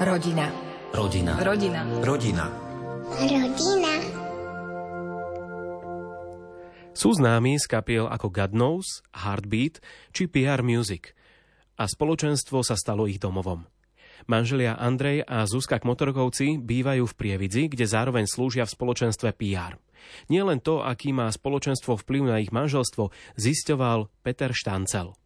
Rodina. Rodina. Rodina. Rodina. Rodina. Sú známi z kapiel ako God Knows, Heartbeat či PR Music. A spoločenstvo sa stalo ich domovom. Manželia Andrej a Zuzka Kmotorkovci bývajú v Prievidzi, kde zároveň slúžia v spoločenstve PR. Nie len to, aký má spoločenstvo vplyv na ich manželstvo, zisťoval Peter Štancel.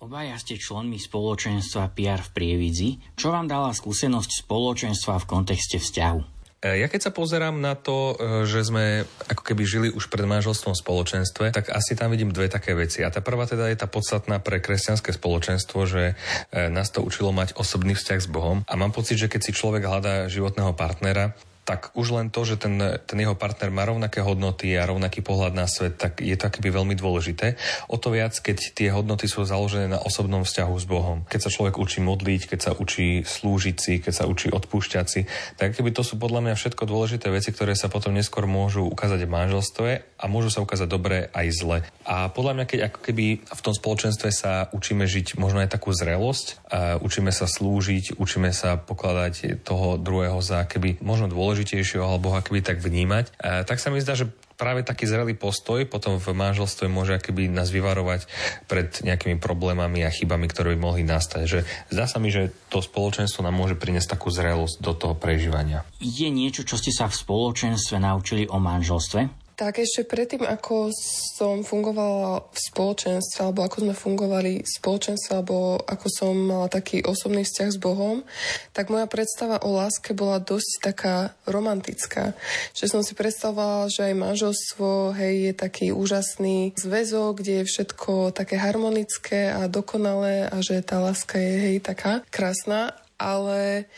Obaja ste členmi spoločenstva PR v Prievidzi. Čo vám dala skúsenosť spoločenstva v kontexte vzťahu? E, ja keď sa pozerám na to, e, že sme ako keby žili už pred manželstvom spoločenstve, tak asi tam vidím dve také veci. A tá prvá teda je tá podstatná pre kresťanské spoločenstvo, že e, nás to učilo mať osobný vzťah s Bohom. A mám pocit, že keď si človek hľadá životného partnera, tak už len to, že ten, ten jeho partner má rovnaké hodnoty a rovnaký pohľad na svet, tak je to akoby veľmi dôležité. O to viac, keď tie hodnoty sú založené na osobnom vzťahu s Bohom. Keď sa človek učí modliť, keď sa učí slúžiť si, keď sa učí odpúšťať si, tak keby to sú podľa mňa všetko dôležité veci, ktoré sa potom neskôr môžu ukázať v manželstve a môžu sa ukázať dobre aj zle. A podľa mňa, keď ako keby v tom spoločenstve sa učíme žiť možno aj takú zrelosť, učíme sa slúžiť, učíme sa pokladať toho druhého za keby možno dôležité dôležitejšieho alebo akoby tak vnímať, tak sa mi zdá, že práve taký zrelý postoj potom v manželstve môže akoby nás vyvarovať pred nejakými problémami a chybami, ktoré by mohli nastať. Že zdá sa mi, že to spoločenstvo nám môže priniesť takú zrelosť do toho prežívania. Je niečo, čo ste sa v spoločenstve naučili o manželstve? Tak ešte predtým, ako som fungovala v spoločenstve, alebo ako sme fungovali v spoločenstve, alebo ako som mala taký osobný vzťah s Bohom, tak moja predstava o láske bola dosť taká romantická. Že som si predstavovala, že aj manželstvo hej, je taký úžasný zväzok, kde je všetko také harmonické a dokonalé a že tá láska je hej, taká krásna ale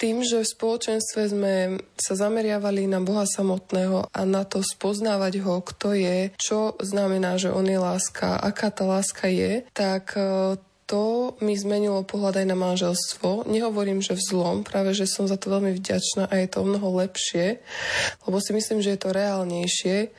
tým, že v spoločenstve sme sa zameriavali na Boha samotného a na to spoznávať ho, kto je, čo znamená, že on je láska, aká tá láska je, tak e, to mi zmenilo pohľad aj na manželstvo. Nehovorím, že v zlom, práve že som za to veľmi vďačná a je to mnoho lepšie, lebo si myslím, že je to reálnejšie.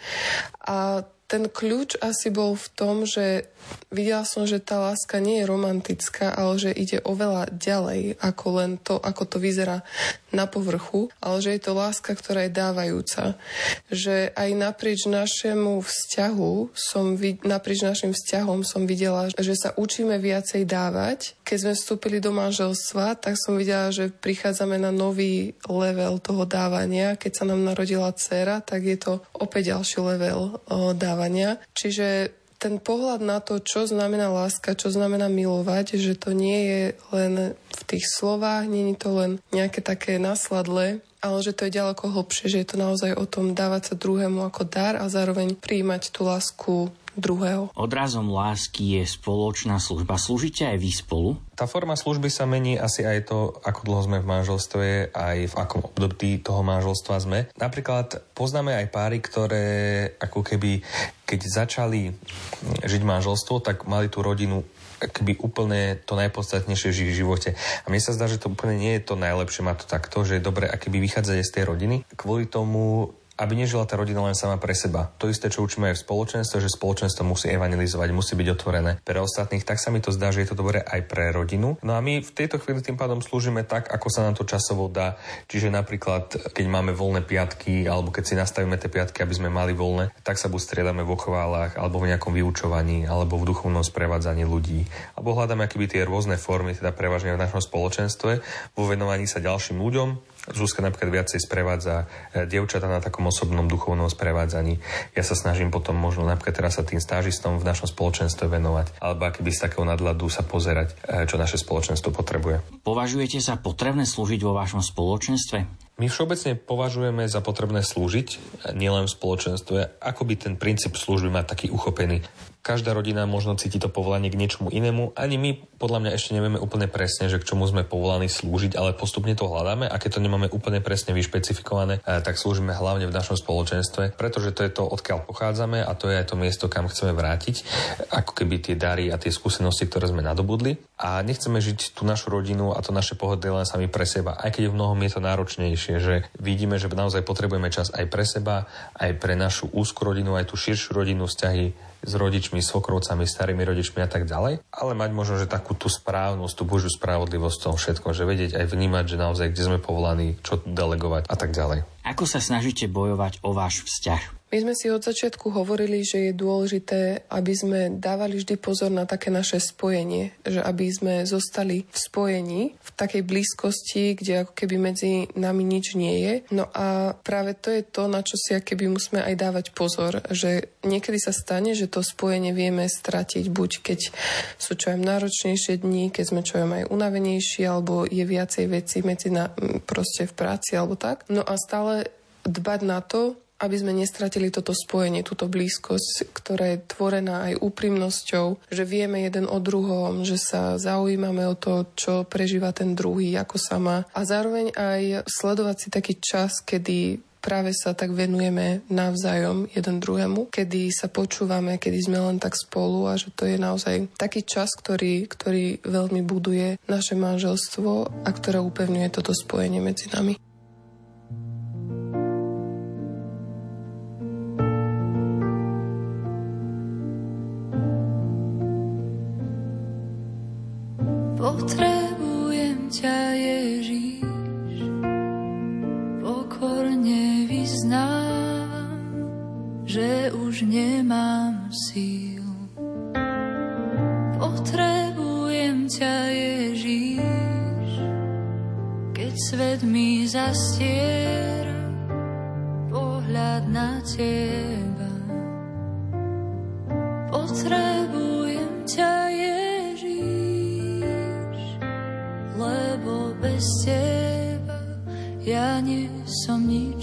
A ten kľúč asi bol v tom, že videla som, že tá láska nie je romantická, ale že ide oveľa ďalej ako len to, ako to vyzerá na povrchu, ale že je to láska, ktorá je dávajúca. Že aj naprieč našemu vzťahu som, naprieč našim vzťahom som videla, že sa učíme viacej dávať. Keď sme vstúpili do manželstva, tak som videla, že prichádzame na nový level toho dávania. Keď sa nám narodila dcera, tak je to opäť ďalší level dávania dávania. Čiže ten pohľad na to, čo znamená láska, čo znamená milovať, že to nie je len v tých slovách, nie je to len nejaké také nasladle, ale že to je ďaleko hlbšie, že je to naozaj o tom dávať sa druhému ako dar a zároveň príjmať tú lásku druhého. Odrazom lásky je spoločná služba. Slúžite aj vy spolu? Tá forma služby sa mení asi aj to, ako dlho sme v manželstve, aj v akom období toho manželstva sme. Napríklad poznáme aj páry, ktoré ako keby, keď začali žiť manželstvo, tak mali tú rodinu keby úplne to najpodstatnejšie v živote. A mne sa zdá, že to úplne nie je to najlepšie, má to takto, že je dobre akéby vychádzať z tej rodiny. Kvôli tomu aby nežila tá rodina len sama pre seba. To isté, čo učíme aj v spoločenstve, že spoločenstvo musí evangelizovať, musí byť otvorené pre ostatných, tak sa mi to zdá, že je to dobré aj pre rodinu. No a my v tejto chvíli tým pádom slúžime tak, ako sa nám to časovo dá. Čiže napríklad, keď máme voľné piatky, alebo keď si nastavíme tie piatky, aby sme mali voľné, tak sa buď striedame vo chválach, alebo v nejakom vyučovaní, alebo v duchovnom sprevádzaní ľudí. Alebo hľadáme akéby tie rôzne formy, teda prevažne v našom spoločenstve, vo venovaní sa ďalším ľuďom, Zuzka napríklad viacej sprevádza e, dievčata na takom osobnom duchovnom sprevádzaní. Ja sa snažím potom možno napríklad teraz sa tým stážistom v našom spoločenstve venovať, alebo akýby z takého nadhľadu sa pozerať, e, čo naše spoločenstvo potrebuje. Považujete sa potrebné slúžiť vo vašom spoločenstve? My všeobecne považujeme za potrebné slúžiť, nielen v spoločenstve, ako by ten princíp služby má taký uchopený. Každá rodina možno cíti to povolanie k niečomu inému. Ani my podľa mňa ešte nevieme úplne presne, že k čomu sme povolaní slúžiť, ale postupne to hľadáme a keď to nemáme úplne presne vyšpecifikované, eh, tak slúžime hlavne v našom spoločenstve, pretože to je to, odkiaľ pochádzame a to je aj to miesto, kam chceme vrátiť, ako keby tie dary a tie skúsenosti, ktoré sme nadobudli. A nechceme žiť tú našu rodinu a to naše pohodlie len sami pre seba, aj keď v mnohom je to náročnejšie, že vidíme, že naozaj potrebujeme čas aj pre seba, aj pre našu úzku rodinu, aj tú širšiu rodinu, vzťahy s rodičmi, svokrovcami, starými rodičmi a tak ďalej, ale mať možno, že takú tú správnosť, tú Božiu spravodlivosť v tom všetkom, že vedieť aj vnímať, že naozaj kde sme povolaní, čo delegovať a tak ďalej. Ako sa snažíte bojovať o váš vzťah? My sme si od začiatku hovorili, že je dôležité, aby sme dávali vždy pozor na také naše spojenie, že aby sme zostali v spojení, v takej blízkosti, kde ako keby medzi nami nič nie je. No a práve to je to, na čo si keby musíme aj dávať pozor, že niekedy sa stane, že to spojenie vieme stratiť, buď keď sú čo aj náročnejšie dni, keď sme čo aj unavenejší, alebo je viacej veci medzi na, proste v práci alebo tak. No a stále dbať na to, aby sme nestratili toto spojenie, túto blízkosť, ktorá je tvorená aj úprimnosťou, že vieme jeden o druhom, že sa zaujímame o to, čo prežíva ten druhý, ako sa má. A zároveň aj sledovať si taký čas, kedy práve sa tak venujeme navzájom jeden druhému, kedy sa počúvame, kedy sme len tak spolu a že to je naozaj taký čas, ktorý, ktorý veľmi buduje naše manželstvo a ktoré upevňuje toto spojenie medzi nami. Ťa, Ježiš, keď svet mi zastiera pohľad na teba. Potrebujem ťa, Ježiš, bez teba ja nie som ničím.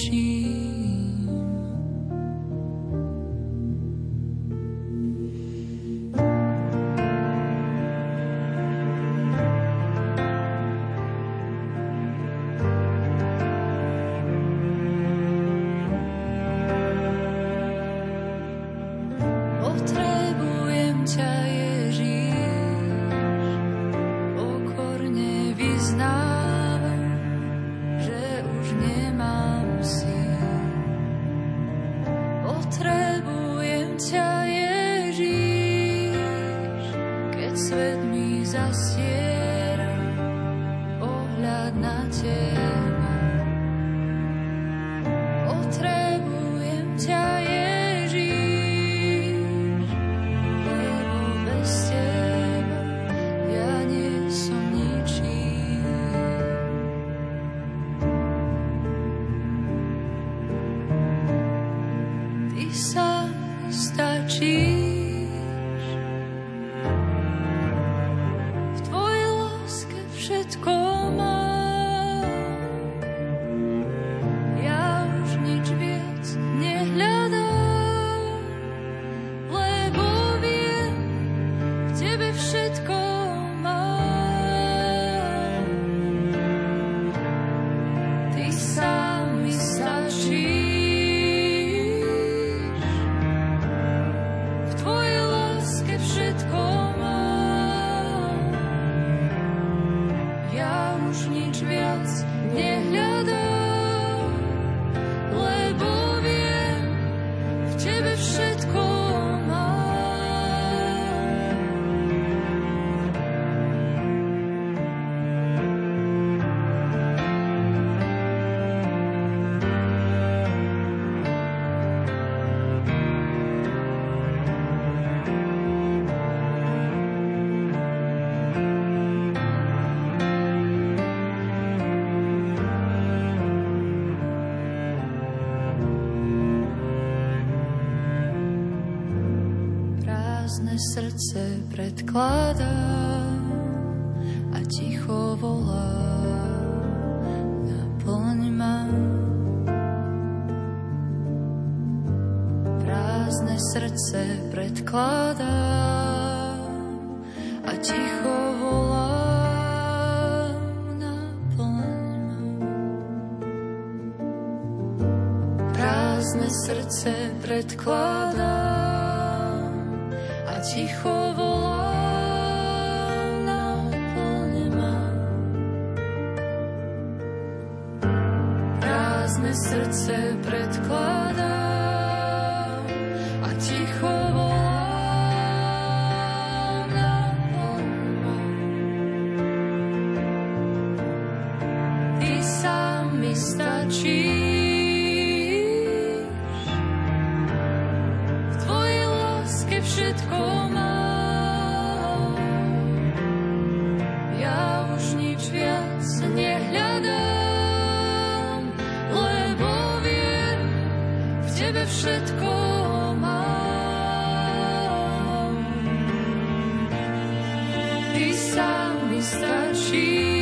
Srdce predkladá a ticho volá. Naplň ma. Prázdne srdce predkladá a ticho volá. Prázdne srdce predkladá ticho volám, naplň ma. Prázdne srdce predkladám Ty sám mi stačíš,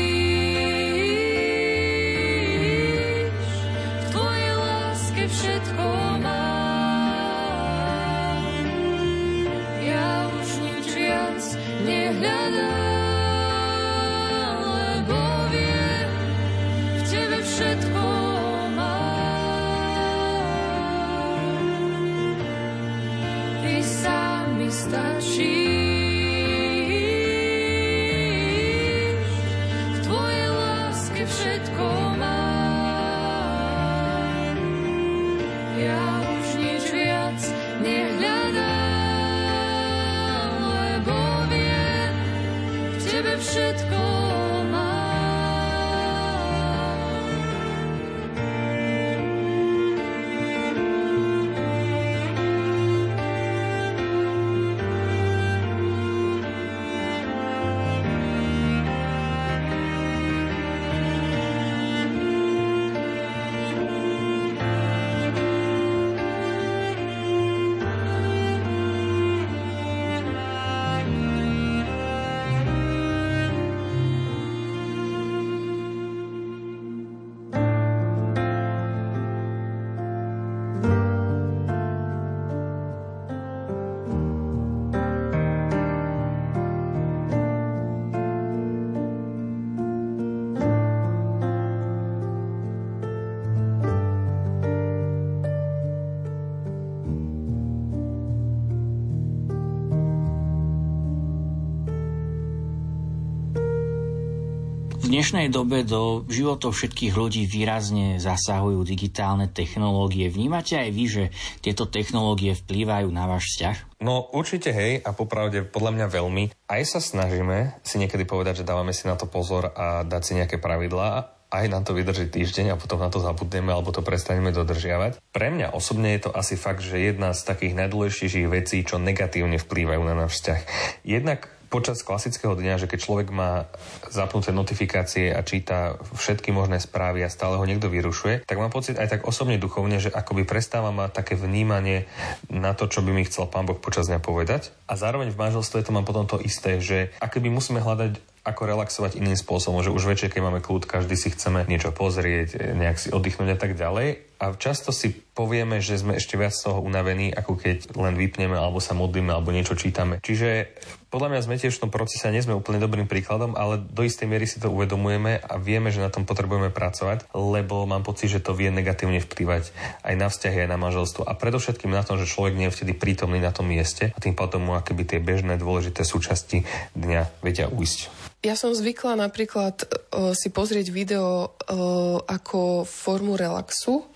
dnešnej dobe do životov všetkých ľudí výrazne zasahujú digitálne technológie. Vnímate aj vy, že tieto technológie vplývajú na váš vzťah? No určite hej a popravde podľa mňa veľmi. Aj sa snažíme si niekedy povedať, že dávame si na to pozor a dať si nejaké pravidlá aj nám to vydrží týždeň a potom na to zabudneme alebo to prestaneme dodržiavať. Pre mňa osobne je to asi fakt, že jedna z takých najdôležitejších vecí, čo negatívne vplývajú na náš vzťah. Jednak počas klasického dňa, že keď človek má zapnuté notifikácie a číta všetky možné správy a stále ho niekto vyrušuje, tak mám pocit aj tak osobne duchovne, že akoby prestáva mať také vnímanie na to, čo by mi chcel pán Boh počas dňa povedať. A zároveň v manželstve to mám potom to isté, že akoby musíme hľadať ako relaxovať iným spôsobom, že už večer, keď máme kľud, každý si chceme niečo pozrieť, nejak si oddychnúť a tak ďalej. A často si povieme, že sme ešte viac z toho unavení, ako keď len vypneme, alebo sa modlíme, alebo niečo čítame. Čiže podľa mňa sme tiež v tom procese nie sme úplne dobrým príkladom, ale do istej miery si to uvedomujeme a vieme, že na tom potrebujeme pracovať, lebo mám pocit, že to vie negatívne vplyvať aj na vzťahy, aj na manželstvo a predovšetkým na tom, že človek nie je vtedy prítomný na tom mieste a tým pádom mu akoby tie bežné dôležité súčasti dňa vedia uísť. Ja som zvykla napríklad uh, si pozrieť video uh, ako formu relaxu,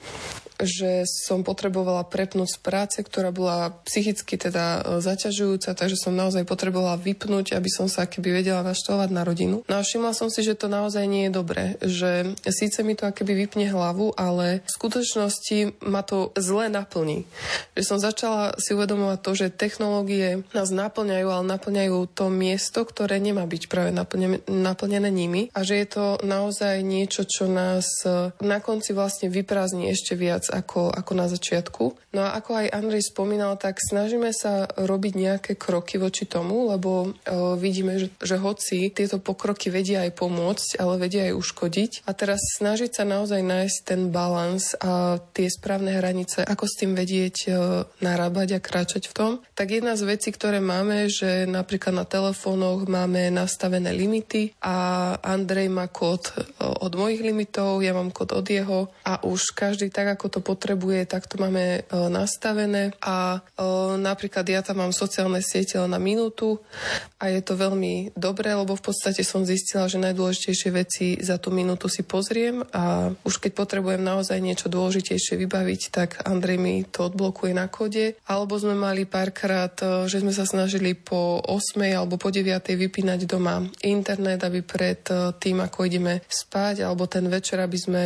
že som potrebovala prepnúť z práce, ktorá bola psychicky teda uh, zaťažujúca, takže som naozaj potrebovala vypnúť, aby som sa keby vedela naštovať na rodinu. No a všimla som si, že to naozaj nie je dobré, že síce mi to akéby vypne hlavu, ale v skutočnosti ma to zle naplní. Že som začala si uvedomovať to, že technológie nás naplňajú, ale naplňajú to miesto, ktoré nemá byť práve naplnené nimi a že je to naozaj niečo, čo nás e, na konci vlastne vyprázdni ešte viac ako, ako na začiatku. No a ako aj Andrej spomínal, tak snažíme sa robiť nejaké kroky voči tomu, lebo uh, vidíme, že, že hoci tieto pokroky vedia aj pomôcť, ale vedia aj uškodiť. A teraz snažiť sa naozaj nájsť ten balans a tie správne hranice, ako s tým vedieť uh, narábať a kráčať v tom. Tak jedna z vecí, ktoré máme, že napríklad na telefónoch máme nastavené limity a Andrej má kód od mojich limitov, ja mám kód od jeho a už každý tak, ako to potrebuje, tak to máme e, nastavené a e, napríklad ja tam mám sociálne siete na minútu a je to veľmi dobré, lebo v podstate som zistila, že najdôležitejšie veci za tú minútu si pozriem a už keď potrebujem naozaj niečo dôležitejšie vybaviť, tak Andrej mi to odblokuje na kode. Alebo sme mali párkrát, e, že sme sa snažili po 8 alebo po 9 vypínať doma internet, aby pred tým, ako ideme spať, alebo ten večer, aby sme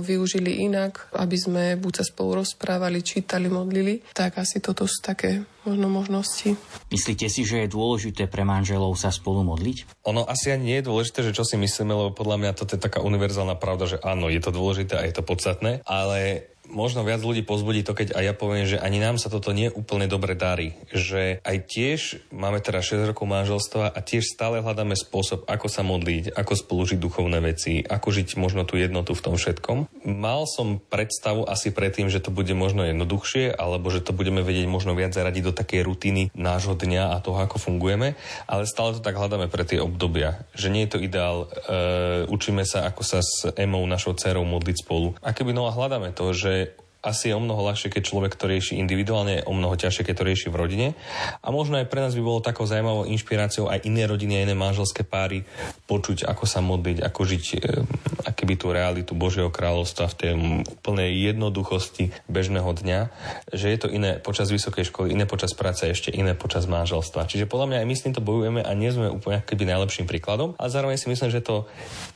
využili inak, aby sme buď sa spolu rozprávali, čítali, modlili, tak asi toto sú také možno možnosti. Myslíte si, že je dôležité pre manželov sa spolu modliť? Ono asi ani nie je dôležité, že čo si myslíme, lebo podľa mňa toto je taká univerzálna pravda, že áno, je to dôležité a je to podstatné, ale možno viac ľudí pozbudí to, keď aj ja poviem, že ani nám sa toto nie úplne dobre darí. Že aj tiež máme teraz 6 rokov manželstva a tiež stále hľadáme spôsob, ako sa modliť, ako spolužiť duchovné veci, ako žiť možno tú jednotu v tom všetkom. Mal som predstavu asi predtým, že to bude možno jednoduchšie, alebo že to budeme vedieť možno viac zaradiť do takej rutiny nášho dňa a toho, ako fungujeme, ale stále to tak hľadáme pre tie obdobia. Že nie je to ideál, e, učíme sa, ako sa s Emou, našou dcerou modliť spolu. A keby no a hľadáme to, že asi je o mnoho ľahšie, keď človek to rieši individuálne, o mnoho ťažšie, keď to rieši v rodine. A možno aj pre nás by bolo takou zaujímavou inšpiráciou aj iné rodiny a iné manželské páry počuť, ako sa modliť, ako žiť e, akéby tú realitu Božieho kráľovstva v tej úplnej jednoduchosti bežného dňa, že je to iné počas vysokej školy, iné počas práce, ešte iné počas manželstva. Čiže podľa mňa aj my s týmto bojujeme a nie sme úplne keby najlepším príkladom. A zároveň si myslím, že to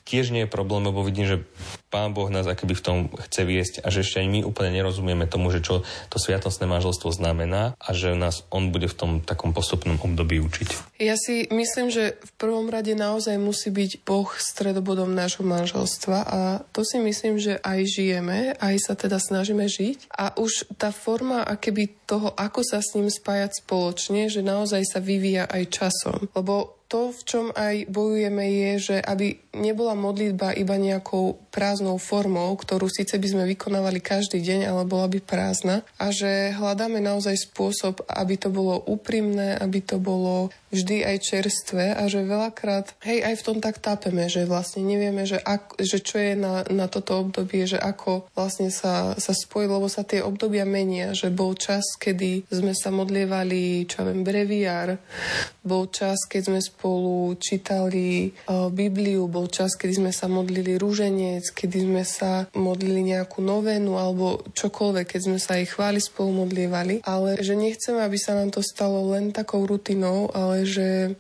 tiež nie je problém, lebo vidím, že Pán Boh nás akoby v tom chce viesť a že ešte aj my úplne nerozumieme tomu, že čo to sviatostné manželstvo znamená a že nás on bude v tom takom postupnom období učiť. Ja si myslím, že v prvom rade naozaj musí byť Boh stredobodom nášho manželstva a to si myslím, že aj žijeme, aj sa teda snažíme žiť a už tá forma akéby toho, ako sa s ním spájať spoločne, že naozaj sa vyvíja aj časom. Lebo to, v čom aj bojujeme, je, že aby nebola modlitba iba nejakou prázdnou formou, ktorú síce by sme vykonávali každý deň, ale bola by prázdna a že hľadáme naozaj spôsob, aby to bolo úprimné, aby to bolo vždy aj čerstvé a že veľakrát, hej, aj v tom tak tápeme, že vlastne nevieme, že, ak, že čo je na, na toto obdobie, že ako vlastne sa, sa spojiť, lebo sa tie obdobia menia, že bol čas, kedy sme sa modlievali, čo ja viem, breviár, bol čas, keď sme spolu čítali uh, Bibliu, bol čas, kedy sme sa modlili rúženec, kedy sme sa modlili nejakú novénu alebo čokoľvek, keď sme sa aj chváli spolu modlievali, ale že nechceme, aby sa nám to stalo len takou rutinou, ale že,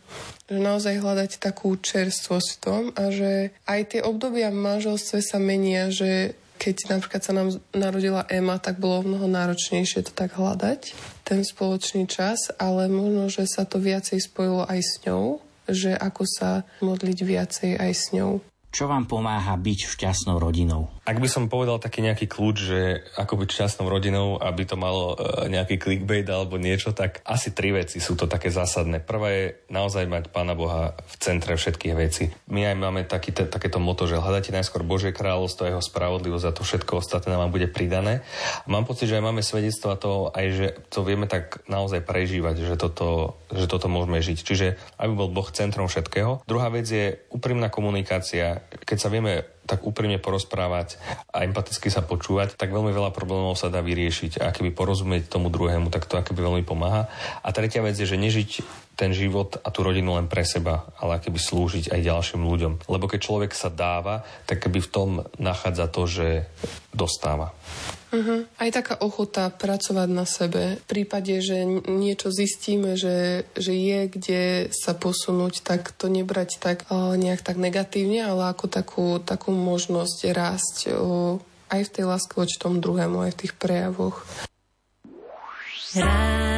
že naozaj hľadať takú čerstvosť v tom a že aj tie obdobia v manželstve sa menia, že keď napríklad sa nám narodila Ema, tak bolo mnoho náročnejšie to tak hľadať, ten spoločný čas, ale možno, že sa to viacej spojilo aj s ňou, že ako sa modliť viacej aj s ňou. Čo vám pomáha byť šťastnou rodinou? Ak by som povedal taký nejaký kľúč, že ako byť šťastnou rodinou, aby to malo e, nejaký clickbait alebo niečo, tak asi tri veci sú to také zásadné. Prvá je naozaj mať Pána Boha v centre všetkých vecí. My aj máme taký, te, takéto moto, že hľadajte najskôr Božie kráľovstvo, jeho spravodlivosť a to všetko ostatné nám bude pridané. Mám pocit, že aj máme svedectva toho, aj že to vieme tak naozaj prežívať, že toto, že toto môžeme žiť. Čiže aby bol Boh centrom všetkého. Druhá vec je úprimná komunikácia. Keď sa vieme tak úprimne porozprávať a empaticky sa počúvať, tak veľmi veľa problémov sa dá vyriešiť. A keby porozumieť tomu druhému, tak to akoby veľmi pomáha. A tretia vec je, že nežiť ten život a tú rodinu len pre seba, ale keby slúžiť aj ďalším ľuďom. Lebo keď človek sa dáva, tak keby v tom nachádza to, že dostáva. Uh-huh. Aj taká ochota pracovať na sebe. V prípade, že niečo zistíme, že, že je kde sa posunúť, tak to nebrať tak uh, nejak tak negatívne, ale ako takú, takú možnosť rásť aj v tej láske voči tomu druhému, aj v tých prejavoch. Rádio.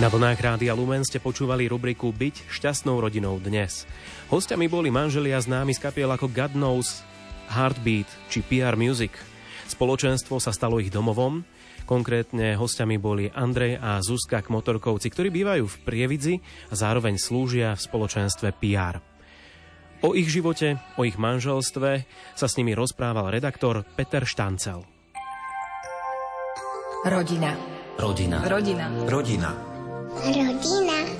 Na vlnách Rádia Lumen ste počúvali rubriku Byť šťastnou rodinou dnes. Hostiami boli manželia známi z kapiel ako God Knows, Heartbeat či PR Music. Spoločenstvo sa stalo ich domovom, Konkrétne hostiami boli Andrej a Zuzka Kmotorkovci, ktorí bývajú v Prievidzi a zároveň slúžia v spoločenstve PR. O ich živote, o ich manželstve sa s nimi rozprával redaktor Peter Štancel. Rodina. Rodina. Rodina. Rodina. 我老弟呢？